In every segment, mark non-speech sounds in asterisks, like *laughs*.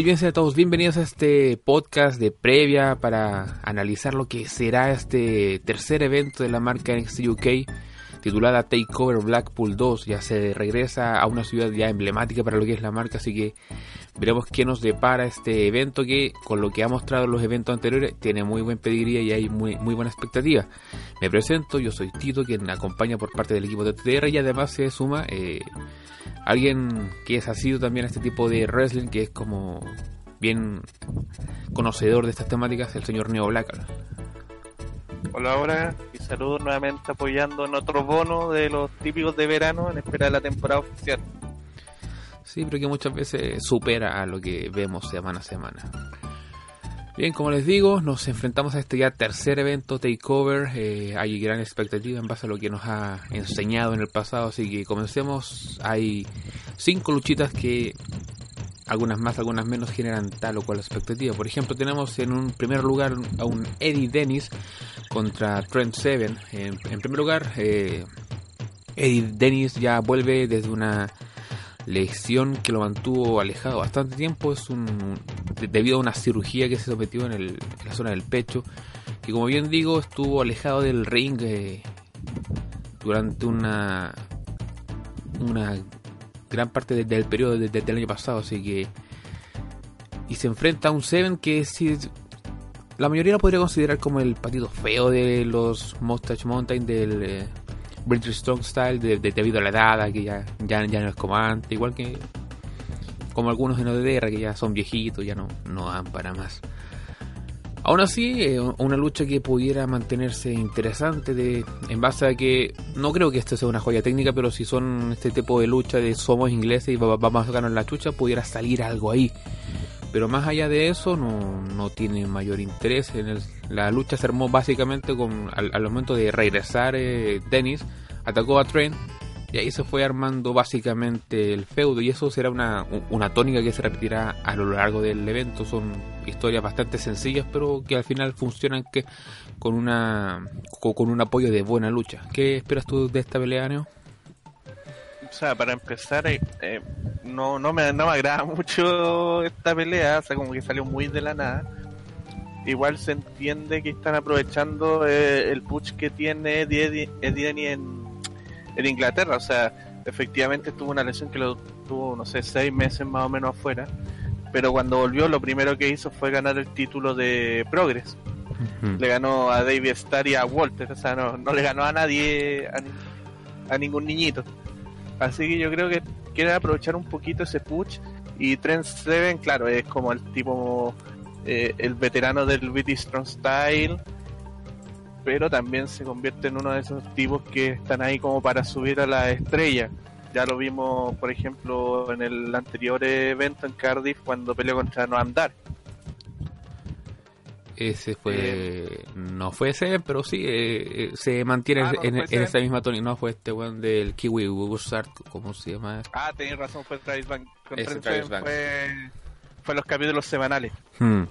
Muy bien, sean todos bienvenidos a este podcast de previa para analizar lo que será este tercer evento de la marca NXT UK titulada Takeover Blackpool 2. Ya se regresa a una ciudad ya emblemática para lo que es la marca, así que veremos qué nos depara este evento que con lo que ha mostrado los eventos anteriores tiene muy buen pedigría y hay muy, muy buena expectativa. Me presento, yo soy Tito, quien acompaña por parte del equipo de TTR y además se suma eh, alguien que es asido también a este tipo de wrestling, que es como bien conocedor de estas temáticas, el señor Neo Black. Hola, hola, y saludos nuevamente apoyando en otro bono de los típicos de verano en espera de la temporada oficial. Sí, pero que muchas veces supera a lo que vemos semana a semana. Bien, como les digo, nos enfrentamos a este ya tercer evento Takeover. Eh, hay gran expectativa en base a lo que nos ha enseñado en el pasado, así que comencemos. Hay cinco luchitas que algunas más, algunas menos generan tal o cual expectativa. Por ejemplo, tenemos en un primer lugar a un Eddie Dennis contra Trent Seven. En, primer lugar, eh, Eddie Dennis ya vuelve desde una lesión que lo mantuvo alejado bastante tiempo. Es un debido a una cirugía que se sometió en, el, la zona del pecho. Que como bien digo, estuvo alejado del ring eh, durante una una gran parte del periodo desde el año pasado. Así que y se enfrenta a un Seven que si la mayoría lo podría considerar como el patito feo de los Mustache Mountain del eh, British Strong Style de, debido a la edad que ya, ya, ya no es como antes, igual que como algunos en ODR que ya son viejitos, ya no, no dan para más. Aún así, eh, una lucha que pudiera mantenerse interesante de, en base a que no creo que esto sea una joya técnica, pero si son este tipo de lucha de somos ingleses y vamos a ganar la chucha, pudiera salir algo ahí. Pero más allá de eso, no, no tiene mayor interés. En la lucha se armó básicamente con al, momento de regresar eh, Dennis, atacó a Trent y ahí se fue armando básicamente el feudo y eso será una, una tónica que se repetirá a lo largo del evento. Son historias bastante sencillas pero que al final funcionan que con una con un apoyo de buena lucha. ¿Qué esperas tú de esta pelea, Neo? O sea, para empezar, eh, eh, no, no, me, no me agrada *laughs* mucho esta pelea, o sea, como que salió muy de la nada. Igual se entiende que están aprovechando eh, el push que tiene Eddie, Eddie en en Inglaterra. O sea, efectivamente tuvo una lesión que lo tuvo, no sé, seis meses más o menos afuera. Pero cuando volvió, lo primero que hizo fue ganar el título de Progress. Le ganó a David Starr y a Walter. O sea, no, no le ganó a nadie, a, ningún niñito. Así que yo creo que quiere aprovechar un poquito ese push. Y Trent Seven, claro, es como el tipo, eh, el veterano del British Strong Style pero también se convierte en uno de esos tipos que están ahí como para subir a la estrella. Ya lo vimos, por ejemplo, en el anterior evento en Cardiff cuando peleó contra Noam Dar. Ese fue. Eh, no fue ese, pero sí, eh, eh, se mantiene ah, en, esa misma tónica. No fue este weón del Kiwi Wuzard, ¿cómo se llama? Ah, tenés razón, fue Travis Bank. Fue, fue los capítulos semanales. Hmm.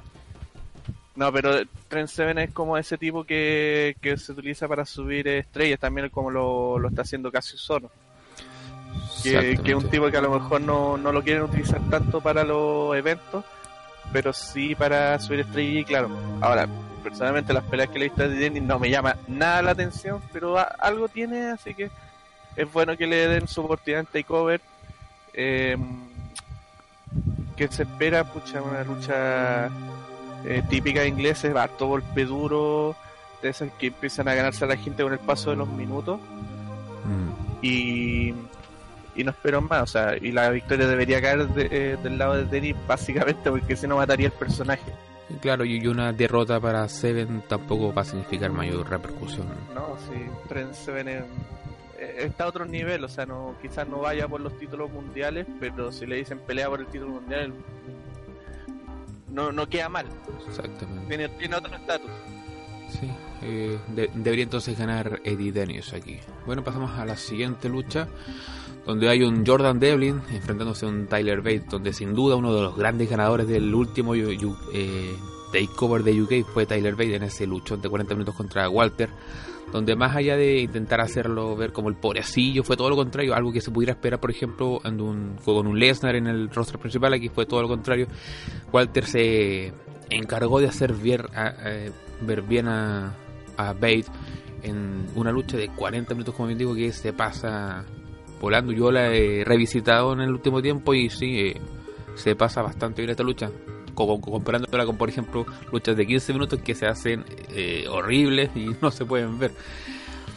No, pero Trent Seven es como ese tipo que, se utiliza para subir estrellas, también como lo, está haciendo Cassius Sono. Que, es un tipo que a lo mejor no, lo quieren utilizar tanto para los eventos, pero sí para subir estrellas, y claro. Ahora, personalmente las peleas que le he visto a Denny no me llama nada la atención, pero algo tiene, así que es bueno que le den su oportunidad en takeover. Eh, que se espera, pucha, una lucha eh, típica de ingleses, harto golpe duro, de esas que empiezan a ganarse a la gente con el paso de los minutos. Mm. Y, y no espero más, o sea, y la victoria debería caer eh, del lado de Denny *laughs* básicamente porque si no mataría el personaje. Claro, y una derrota para Seven tampoco va a significar mayor repercusión. No, sí, Seven eh, está a otro nivel, o sea, no quizás no vaya por los títulos mundiales, pero si le dicen pelea por el título mundial, no, no queda mal. Exactamente. Tiene, otro estatus. Sí, eh, debería entonces ganar Eddie Dennis aquí. Bueno, pasamos a la siguiente lucha, donde hay un Jordan Devlin enfrentándose a un Tyler Bate, donde sin duda uno de los grandes ganadores del último eh, takeover de UK fue Tyler Bate en ese luchón de 40 minutos contra Walter, donde más allá de intentar hacerlo ver como el pobrecillo, fue todo lo contrario, algo que se pudiera esperar, por ejemplo, en un, con un Lesnar en el rostro principal, aquí fue todo lo contrario. Walter se encargó de hacer ver, ver bien a, a Bate en una lucha de 40 minutos, como bien digo, que se pasa volando. Yo la he revisitado en el último tiempo y sí, eh, se pasa bastante bien esta lucha. Como, comparándola con, por ejemplo, luchas de 15 minutos que se hacen eh, horribles y *laughs* no se pueden ver.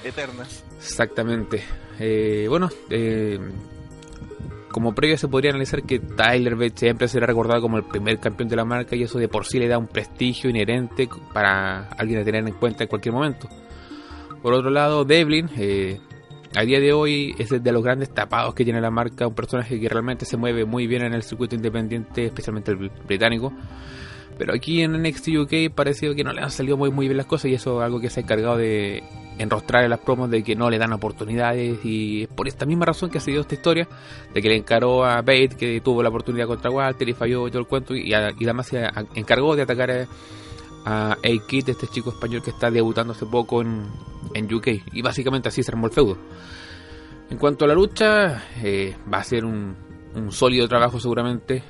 Eternas. Exactamente. Eh, bueno, como previo se podría analizar que Tyler Bates siempre será recordado como el primer campeón de la marca y eso de por sí le da un prestigio inherente para alguien a tener en cuenta en cualquier momento. Por otro lado, Devlin, eh, a día de hoy es de los grandes tapados que tiene la marca, un personaje que realmente se mueve muy bien en el circuito independiente, especialmente el británico. Pero aquí en NXT UK parecido que no le han salido muy, muy bien las cosas y eso es algo que se ha encargado de enrostrar en las promos de que no le dan oportunidades y es por esta misma razón que ha sido esta historia de que le encaró a Bate que tuvo la oportunidad contra Walter y falló y todo el cuento y, además se encargó de atacar a, a A-Kid, este chico español que está debutando hace poco en, en UK. Y básicamente así se armó el feudo. En cuanto a la lucha, eh, va a ser un, un, sólido trabajo seguramente.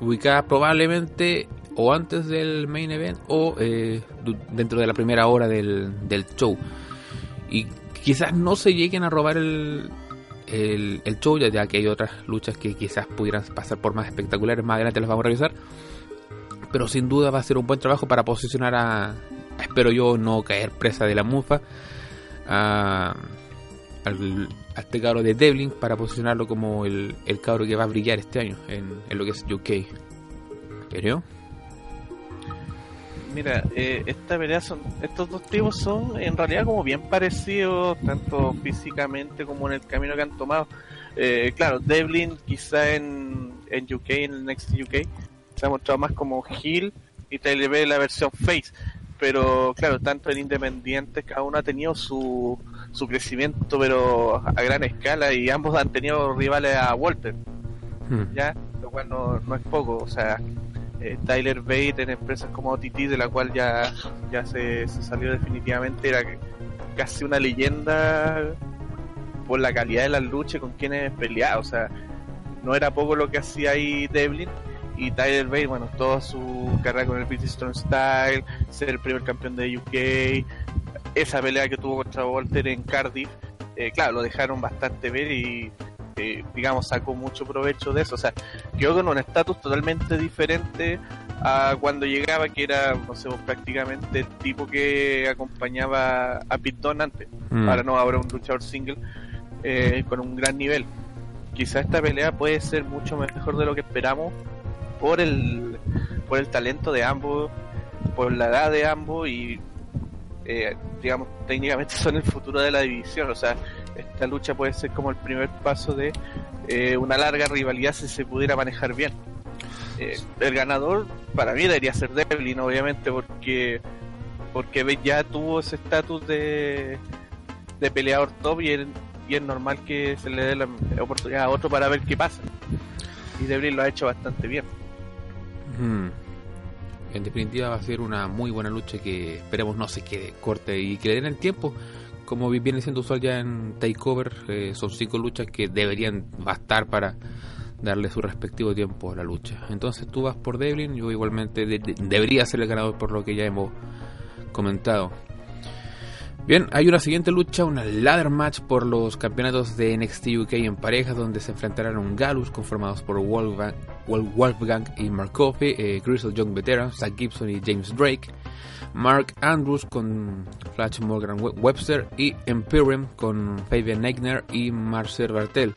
Ubicada probablemente o antes del main event o eh, dentro de la primera hora del, del, show. Y quizás no se lleguen a robar el, el, el, show, ya que hay otras luchas que quizás pudieran pasar por más espectaculares. Más adelante las vamos a revisar. Pero sin duda va a ser un buen trabajo para posicionar a, espero yo no caer presa de la mufa a, al, este cabro de Devlin para posicionarlo como el, el cabro que va a brillar este año en, lo que es UK. ¿Creo? Mira, eh, esta pelea son, estos dos tipos son en realidad como bien parecidos, tanto físicamente como en el camino que han tomado. Eh, claro, Devlin quizá en, en UK, en el Next UK, se ha mostrado más como heel y Tyler ve la versión face pero claro, tanto en Independiente cada uno ha tenido su, su crecimiento, pero a gran escala, y ambos han tenido rivales a Walter, hmm. ¿ya? Lo cual no, no es poco, o sea, eh, Tyler Bate en empresas como OTT, de la cual ya, ya se, salió definitivamente, era casi una leyenda por la calidad de las luchas con quienes peleaba, o sea, no era poco lo que hacía ahí Devlin y Tyler Bate, bueno, toda su carrera con el British Strong Style, ser el primer campeón de UK, esa pelea que tuvo contra Walter en Cardiff, eh, claro, lo dejaron bastante ver y, eh, digamos, sacó mucho provecho de eso. O sea, quedó con un estatus totalmente diferente a cuando llegaba, que era, no sé, prácticamente el tipo que acompañaba a Pete antes. Mm. Ahora no, ahora un luchador single eh, con un gran nivel. Quizá esta pelea puede ser mucho mejor de lo que esperamos por el, por el talento de ambos, por la edad de ambos y, eh, digamos, técnicamente *laughs* son el futuro de la división. O sea, esta lucha puede ser como el primer paso de eh, una larga rivalidad si se pudiera manejar bien. Eh, el ganador para mí debería ser Devlin, obviamente, porque porque ya tuvo ese estatus de, de peleador top y y es normal que se le dé la oportunidad a otro para ver qué pasa. Y Devlin lo ha hecho bastante bien. En definitiva va a ser una muy buena lucha que esperemos no se quede corte y que le den el tiempo. Como viene siendo usual ya en Takeover, eh, son cinco luchas que deberían bastar para darle su respectivo tiempo a la lucha. Entonces tú vas por Devlin, yo igualmente debería ser el ganador por lo que ya hemos comentado. Bien, hay una siguiente lucha, una ladder match por los campeonatos de NXT UK en parejas, donde se enfrentarán un Galus conformados por Wolfgang, Wolfgang y Mark Coffey, eh, Crystal Young Veteran, Zach Gibson y James Drake, Mark Andrews con Flash Morgan Webster y Imperium con Fabian Eigner y Marcel Bartel.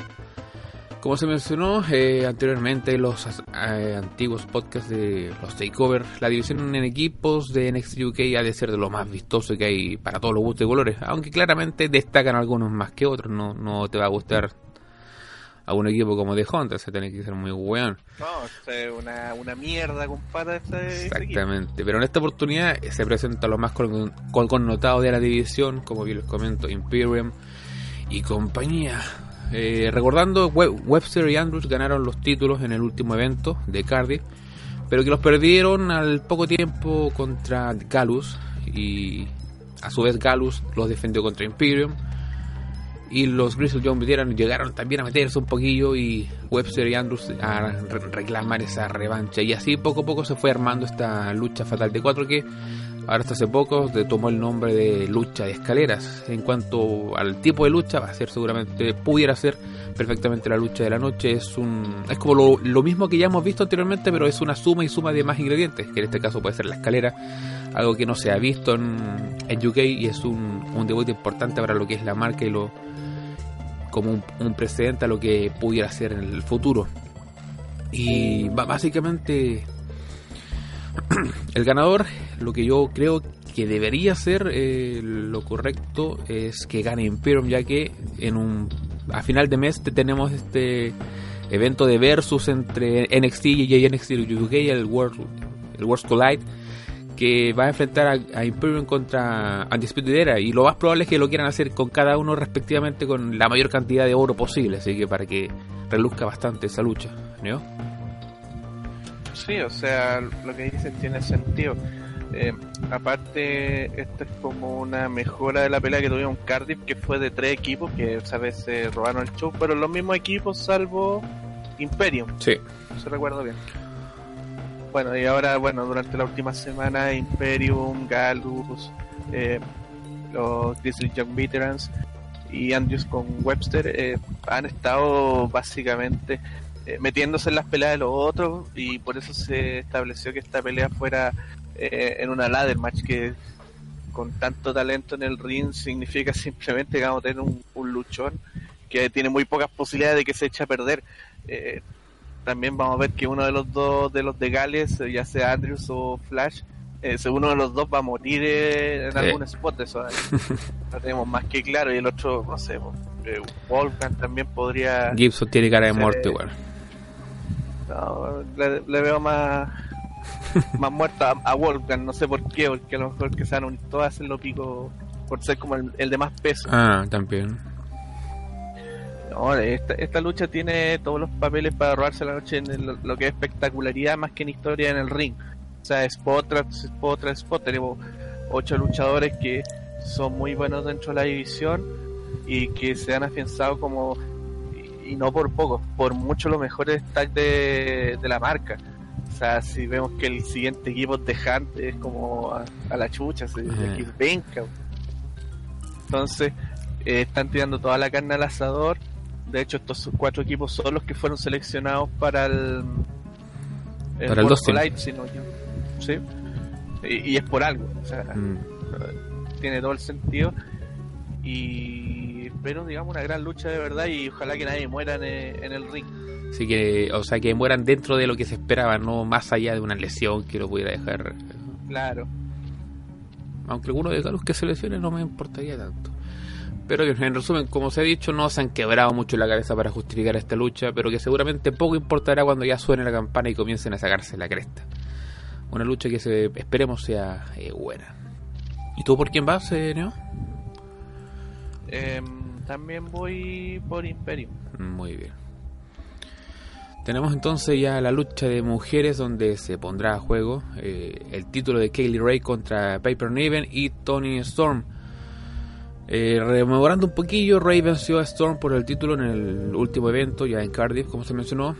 Como se mencionó eh, anteriormente en los eh, antiguos podcasts de los Takeover, la división en equipos de NXT UK ha de ser de lo más vistoso que hay para todos los gustos y colores, aunque claramente destacan algunos más que otros, no, no te va a gustar a un equipo como de Hunter, se tiene que ser muy weón. No, es una, una mierda, compadre. Este, Exactamente, pero en esta oportunidad se presenta lo más con, connotado de la división, como bien les comento, Imperium y compañía. Eh, recordando, Webster y Andrews ganaron los títulos en el último evento de Cardiff, pero que los perdieron al poco tiempo contra Galus y a su vez Galus los defendió contra Imperium. Y los Grizzly John llegaron también a meterse un poquillo y Webster y Andrews a reclamar esa revancha. Y así poco a poco se fue armando esta lucha fatal de cuatro que ahora hasta hace poco tomó el nombre de lucha de escaleras. En cuanto al tipo de lucha, va a ser seguramente, pudiera ser perfectamente la lucha de la noche. Es un es como lo, mismo que ya hemos visto anteriormente, pero es una suma y suma de más ingredientes, que en este caso puede ser la escalera, algo que no se ha visto en, en UK y es un, un debut importante para lo que es la marca y lo como un, un precedente a lo que pudiera ser en el futuro. Y básicamente el ganador, lo que yo creo que debería ser eh, lo correcto es que gane Imperium, ya que en un a final de mes tenemos este evento de versus entre NXT y NXT UK, el World, el World Collide, que va a enfrentar a, Imperium contra Undisputed Era y lo más probable es que lo quieran hacer con cada uno respectivamente con la mayor cantidad de oro posible, así que para que reluzca bastante esa lucha, ¿no? Sí, o sea, lo que dicen tiene sentido. Eh, aparte, esto es como una mejora de la pelea que tuvieron Cardiff, que fue de tres equipos que esa vez se robaron el show, pero los mismos equipos salvo Imperium. Sí. Se recuerdo bien. Bueno, y ahora, bueno, durante la última semana, Imperium, Galus, eh, los Grizzly Young Veterans y Andrews con Webster eh, han estado básicamente metiéndose en las peleas de los otros y por eso se estableció que esta pelea fuera eh, en una ladder match que con tanto talento en el ring significa *laughs* simplemente que vamos a tener un, luchón que tiene muy pocas posibilidades de que se eche a perder. Eh, también vamos a ver que uno de los dos de los de Gales, eh, ya sea Andrews o Flash, eh, uno de los dos va a morir en algún spot, eso *laughs* lo tenemos más que claro, y el otro, no sé, Wolfgang también podría... Gibson tiene cara de muerte igual. No, le veo más *laughs* más muerta a, Wolfgang, no sé por qué, porque a lo mejor que se han unido todas en lo pico por ser como el, de más peso. Ah, también. No, esta, lucha tiene todos los papeles para robarse la noche en lo que es espectacularidad más que en historia en el ring. O sea, spot tras spot tras spot. Tenemos ocho luchadores que son muy buenos dentro de la división y que se han afianzado como, y, no por poco, por mucho los mejores tags de, de la marca. O sea, si vemos que el siguiente equipo de Hunt es como a, la chucha, se venga. Entonces, eh, están tirando toda la carne al asador. De hecho, estos cuatro equipos son los que fueron seleccionados para el, para el ¿sí? Y, es por algo. O sea, mm. tiene todo el sentido. Y espero, digamos, una gran lucha de verdad y ojalá que nadie muera en el ring. Así que, o sea, que mueran dentro de lo que se esperaba, no más allá de una lesión que lo pudiera dejar. Claro. Aunque alguno de los que se lesione no me importaría tanto. Pero que en resumen, como se ha dicho, no se han quebrado mucho la cabeza para justificar esta lucha, pero que seguramente poco importará cuando ya suene la campana y comiencen a sacarse la cresta. Una lucha que se, esperemos sea eh, buena. ¿Y tú por quién vas, eh, Neo? Em, también voy por Imperio. Muy bien. Tenemos entonces ya la lucha de mujeres donde se pondrá a juego eh, el título de Kaylee Ray contra Piper Niven y Tony Storm. Eh, rememorando un poquillo, Ray venció a Storm por el título en el último evento, ya en Cardiff, como se mencionó.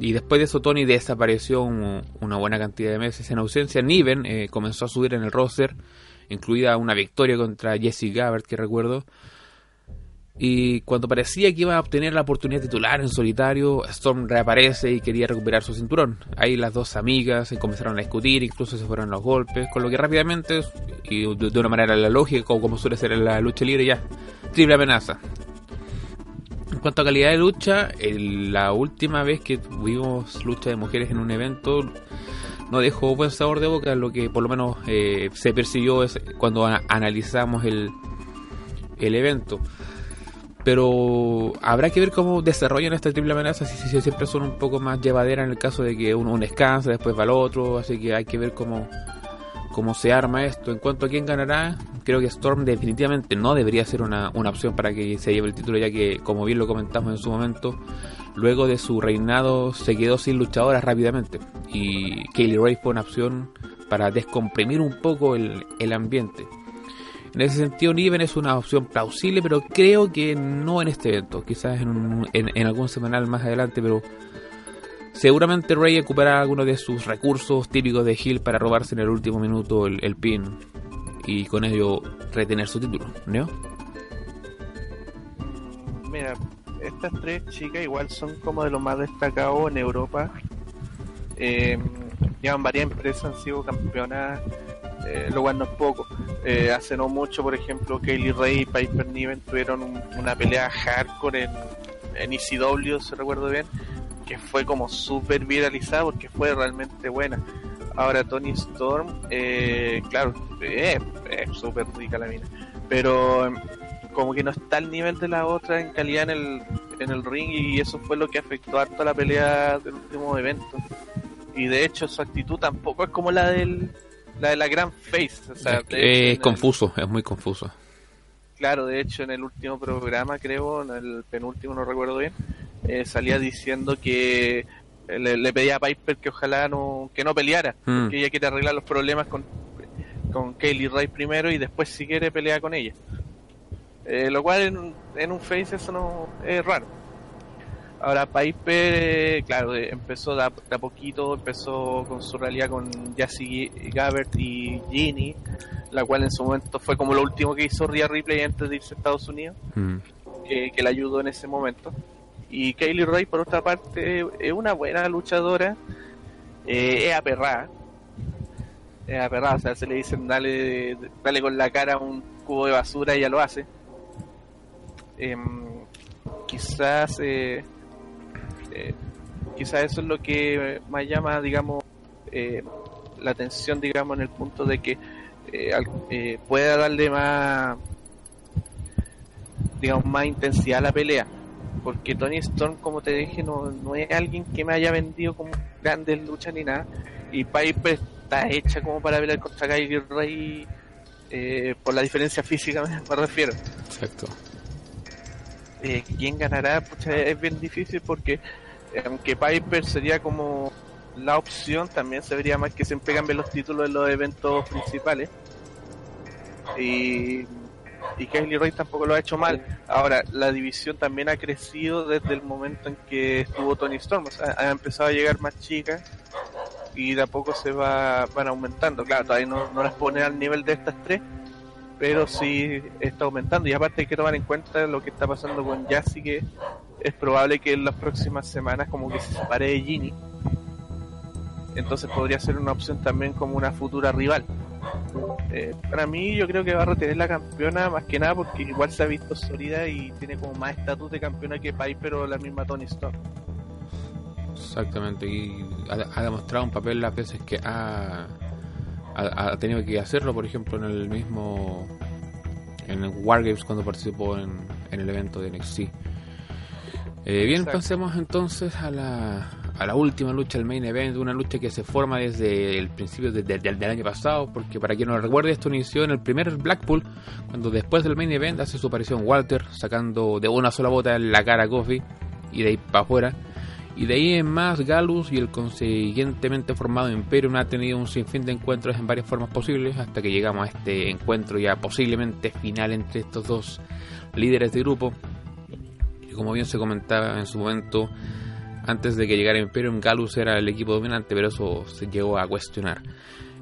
Y después de eso, Tony desapareció una buena cantidad de meses en ausencia. Niven eh, comenzó a subir en el roster, incluida una victoria contra Jesse Gabbard, que recuerdo. Y cuando parecía que iba a obtener la oportunidad titular en solitario, Storm reaparece y quería recuperar su cinturón. Ahí las dos amigas se comenzaron a discutir, incluso se fueron los golpes, con lo que rápidamente, y de una manera la lógica, como suele ser en la lucha libre, ya, triple amenaza. En cuanto a calidad de lucha, la última vez que tuvimos lucha de mujeres en un evento no dejó buen sabor de boca, lo que por lo menos eh, se persiguió es cuando analizamos el, el evento pero habrá que ver cómo desarrollan esta triple amenaza, si, si, siempre son un poco más llevaderas en el caso de que uno, descansa, después va al otro, así que hay que ver cómo, cómo se arma esto. En cuanto a quién ganará, creo que Storm definitivamente no debería ser una, una opción para que se lleve el título, ya que, como bien lo comentamos en su momento, luego de su reinado se quedó sin luchadoras rápidamente, y Kaylee Ray fue una opción para descomprimir un poco el, el ambiente. En ese sentido, Niven es una opción plausible, pero creo que no en este evento. Quizás en, en, algún semanal más adelante, pero seguramente Rey ocupará algunos de sus recursos típicos de Hill para robarse en el último minuto el, pin y con ello retener su título. ¿No? Mira, estas tres chicas igual son como de lo más destacados en Europa. Eh, llevan varias empresas, han sido campeonas eh, lo cual no es poco. Eh, hace no mucho, por ejemplo, Kaylee Ray y Piper Niven tuvieron una pelea hardcore en, en ECW, si recuerdo bien, que fue como súper viralizada porque fue realmente buena. Ahora Tony Storm, eh, claro, es súper rica la mina, pero como que no está al nivel de la otra en calidad en el, en el ring y eso fue lo que afectó harto la pelea del último evento. Y de hecho su actitud tampoco es como la del la de la gran face. es, confuso, es muy confuso. Claro, de hecho en el último programa, creo, en el penúltimo, no recuerdo bien, eh, salía diciendo que le, pedía a Piper que ojalá no, que no peleara, mm. que ella quiere arreglar los problemas con, con Kaylee Ray primero y después si quiere pelear con ella. Eh, lo cual en, en un face eso no es raro. Ahora Piper, claro, empezó de a, poquito, empezó con su realidad con Jassy Gabbert y Ginny, la cual en su momento fue como lo último que hizo Rhea Ripley antes de irse a Estados Unidos, mm. que, que, la ayudó en ese momento. Y Kaylee Ray, por otra parte, es una buena luchadora, eh, es aperrada, es aperrada, o sea, se le dicen dale, dale con la cara un cubo de basura y ella lo hace. Em, quizás... Eh, eh, quizás eso es lo que más llama, digamos, eh, la atención, digamos, en el punto de que eh, pueda darle más, digamos, más intensidad a la pelea. Porque Tony Storm, como te dije, no, no es alguien que me haya vendido como grandes luchas ni nada. Y Piper está hecha como para pelear contra Kylie Ray por la diferencia física, *laughs* me refiero. Exacto. ¿Quién ganará? es bien difícil porque aunque Piper sería como la opción, también se vería más que siempre cambien los títulos en los eventos principales. Y, y Kaylee Ray tampoco lo ha hecho mal. Ahora, la división también ha crecido desde el momento en que estuvo Tony Storm. O sea, ha empezado a llegar más chicas y de a poco se va, van aumentando. Claro, todavía no, no las pone al nivel de estas tres, pero sí está aumentando. Y aparte hay que tomar en cuenta lo que está pasando con Jassy, que es probable que en las próximas semanas como que se separe de Ginny. Entonces podría ser una opción también como una futura rival. Eh, para mí yo creo que va a retener la campeona más que nada porque igual se ha visto sólida y tiene como más estatus de campeona que Piper o la misma Tony Storm. Exactamente, y ha, demostrado un papel las veces que ha, ha, tenido que hacerlo, por ejemplo en el mismo en el Wargames cuando participó en, en el evento de NXT eh, bien, pasemos entonces a la, a la última lucha, el main event, una lucha que se forma desde el principio del año pasado, porque para quien no lo recuerde, esto inició en el primer Blackpool, cuando después del main event hace su aparición Walter, sacando de una sola bota en la cara a Coffee y de ahí para afuera. Y de ahí en más, Galus y el consiguientemente formado Imperium ha tenido un sinfín de encuentros en varias formas posibles, hasta que llegamos a este encuentro ya posiblemente final entre estos dos líderes de grupo como bien se comentaba en su momento, antes de que llegara Imperium, Galus era el equipo dominante, pero eso se llegó a cuestionar.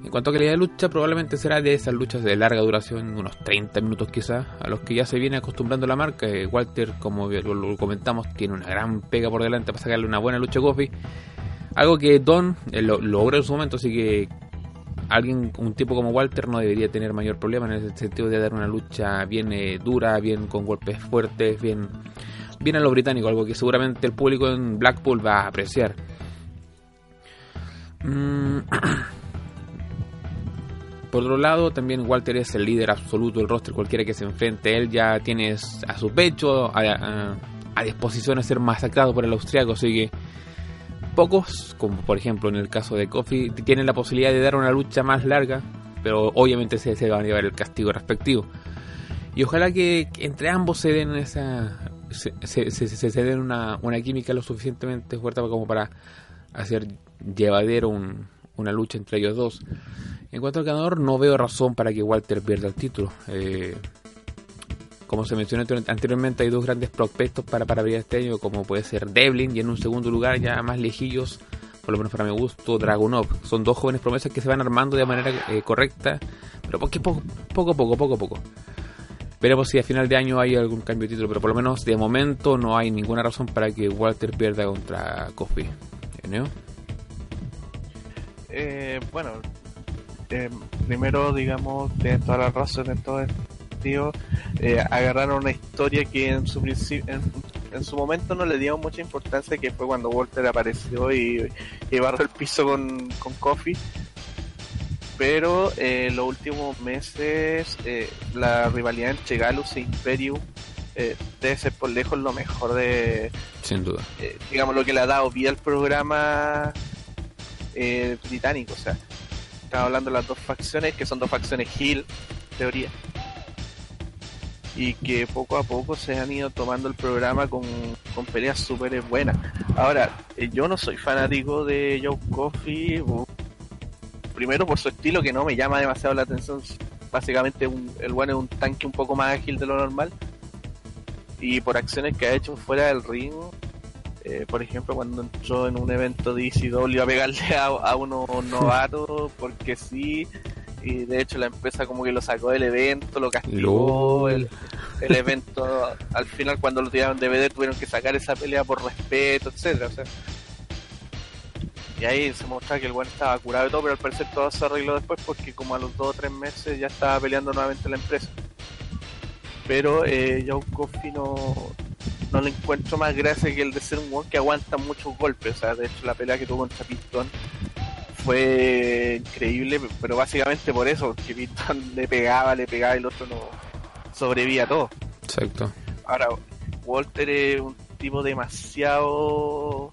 En cuanto a calidad de lucha, probablemente será de esas luchas de larga duración, unos 30 minutos quizás, a los que ya se viene acostumbrando la marca. Eh, Walter, como lo comentamos, tiene una gran pega por delante para sacarle una buena lucha a. Algo que Don eh, lo, logró en su momento, así que alguien, un tipo como Walter, no debería tener mayor problema en el sentido de dar una lucha bien eh, dura, bien con golpes fuertes, bien viene a lo británico, algo que seguramente el público en Blackpool va a apreciar. Mm. *clears throat* Por otro lado, también Walter es el líder absoluto del roster, cualquiera que se enfrente, él ya tiene a su pecho, a, disposición de ser masacrado por el austriaco, así que pocos, como por ejemplo en el caso de Kofi, tienen la posibilidad de dar una lucha más larga, pero obviamente se, se va a llevar el castigo respectivo. Y ojalá que entre ambos se den esa se, se, den una, una, química lo suficientemente fuerte como para hacer llevadero una lucha entre ellos dos. En cuanto al ganador, no veo razón para que Walter pierda el título. Eh, como se mencionó anteriormente, hay dos grandes prospectos para, para abrir este año, como puede ser Devlin y en un segundo lugar, ya más lejillos, por lo menos para mi gusto, Dragunov. Son dos jóvenes promesas que se van armando de manera eh, correcta, pero poco, poco, poco, poco, poco, poco. Veremos si a final de año hay algún cambio de título, pero por lo menos de momento no hay ninguna razón para que Walter pierda contra Kofi. ¿No? Eh, bueno, eh, primero, digamos, de toda la razón en todo sentido, eh, agarraron una historia que en su en, su momento no le dieron mucha importancia, que fue cuando Walter apareció y, y barró el piso con, con Kofi. Pero eh, en los últimos meses, eh, la rivalidad entre Galus e Imperium eh, debe ser por lejos lo mejor de. Sin duda. digamos, lo que le ha dado vida al programa británico. O sea, estamos hablando de las dos facciones, que son dos facciones Hill, teoría y que poco a poco se han ido tomando el programa con, con peleas súper buenas. Ahora, eh, yo no soy fanático de Joe Coffey, primero por su estilo que no me llama demasiado la atención, básicamente el bueno es un tanque un poco más ágil de lo normal, y por acciones que ha hecho fuera del ring, eh, por ejemplo, cuando entró en un evento de ECW a pegarle a, a unos novatos, *laughs* porque sí, y de hecho la empresa como que lo sacó del evento, lo castigó, el, el, evento al final cuando lo tiraron de DVD tuvieron que sacar esa pelea por respeto, etcétera, y ahí se mostraba que el buen estaba curado y todo, pero al parecer todo se arregló después porque como a los dos o tres meses ya estaba peleando nuevamente la empresa. Pero eh, Joe Coffey no, no le encuentro más gracia que el de ser un buen que aguanta muchos golpes. O sea, de hecho la pelea que tuvo contra Pistón fue increíble, pero básicamente por eso, que Piston *laughs* le pegaba, le pegaba y el otro no sobrevivía todo. Exacto. Ahora, Walter es un tipo demasiado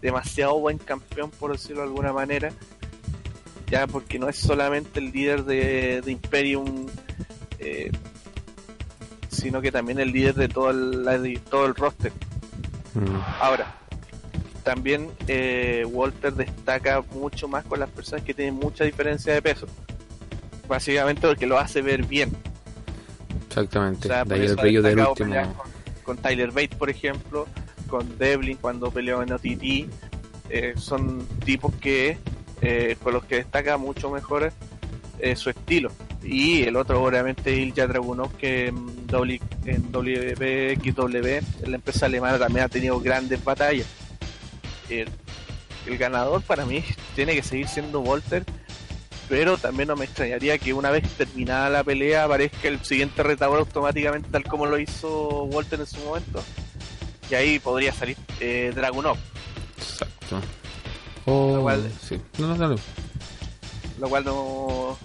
demasiado buen campeón por decirlo de alguna manera ya porque no es solamente el líder de, Imperium eh, sino que también el líder de todo el, todo el roster mm. ahora también eh, Walter destaca mucho más con las personas que tienen mucha diferencia de peso. Básicamente porque lo hace ver bien. Exactamente. de ahí el brillo del último. Con, Tyler Bates, por ejemplo, con Devlin cuando peleó en OTT. Eh, son tipos que eh, con los que destaca mucho mejor su estilo. Y el otro, obviamente, Ilja Dragunov, que en, w, en la empresa alemana, también ha tenido grandes batallas el, ganador para mí tiene que seguir siendo Walter, pero también no me extrañaría que una vez terminada la pelea aparezca el siguiente retador automáticamente tal como lo hizo Walter en su momento. Y ahí podría salir eh, Dragunov. Exacto. lo cual, sí. no, no, Lo cual no,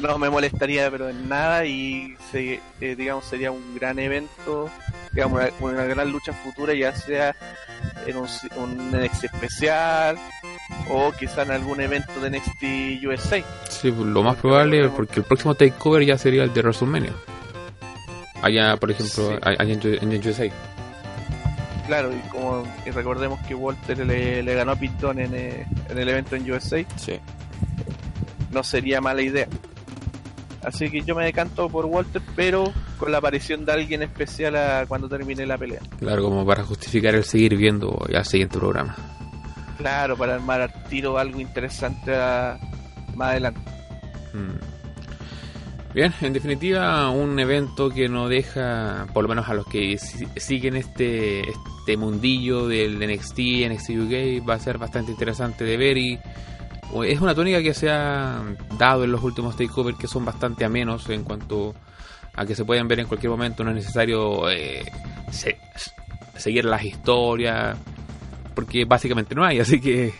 no me molestaría pero en nada y se, eh, digamos sería un gran evento digamos una, gran lucha futura ya sea en un, un NXT especial o quizá en algún evento de NXT USA sí pues, lo más probable porque el próximo takeover ya sería el de WrestleMania allá por ejemplo allá en, USA claro y como y recordemos que Walter le, le ganó a Pitón en, eh, en el evento en USA sí no sería mala idea Así que yo me decanto por Walter, pero con la aparición de alguien especial a cuando termine la pelea. Claro, como para justificar el seguir viendo ya el siguiente programa. Claro, para armar al tiro algo interesante más adelante. Mm. Bien, en definitiva, un evento que no deja, por lo menos a los que siguen este, este mundillo del NXT, NXT UK, va a ser bastante interesante de ver y es una tónica que se ha dado en los últimos takeovers que son bastante amenos en cuanto a que se pueden ver en cualquier momento, no es necesario eh, seguir las historias, porque básicamente no hay, así que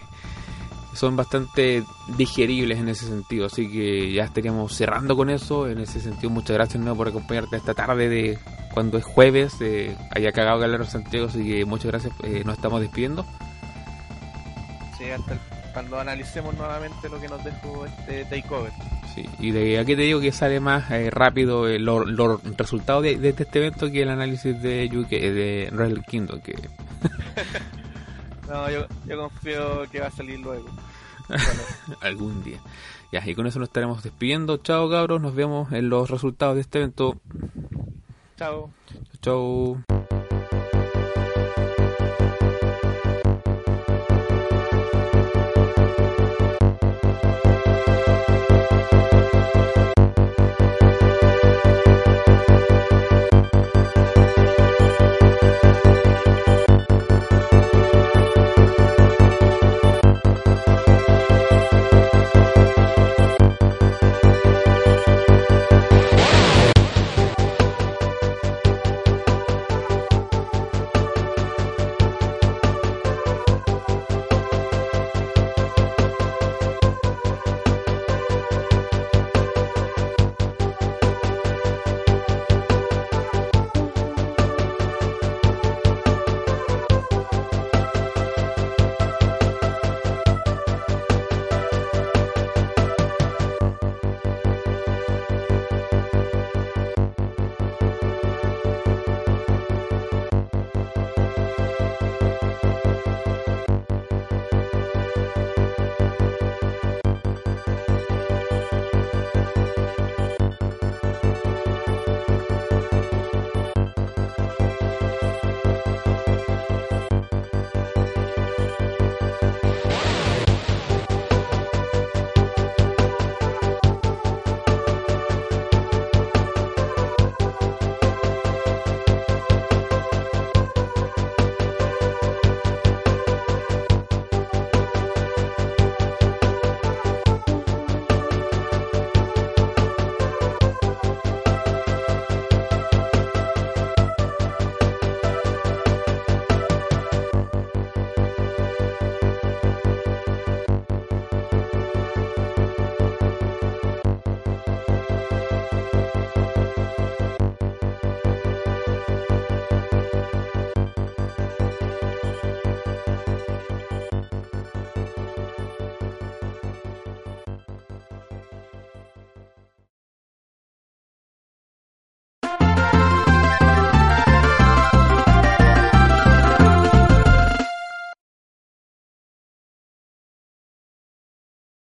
son bastante digeribles en ese sentido, así que ya estaríamos cerrando con eso, en ese sentido muchas gracias nuevo por acompañarte esta tarde de cuando es jueves, eh, haya cagado Galero Santiago, así que muchas gracias, eh, nos estamos despidiendo. Sí, hasta el cuando analicemos nuevamente lo que nos dejó este takeover. Sí, y de aquí te digo que sale más eh, rápido eh, los resultados de, este evento que el análisis de UK, de Real Kingdom. Que... *laughs* no, yo, yo confío que va a salir luego. *laughs* Algún día. Ya, y con eso nos estaremos despidiendo. Chao, cabros. Nos vemos en los resultados de este evento. Chao. Chao.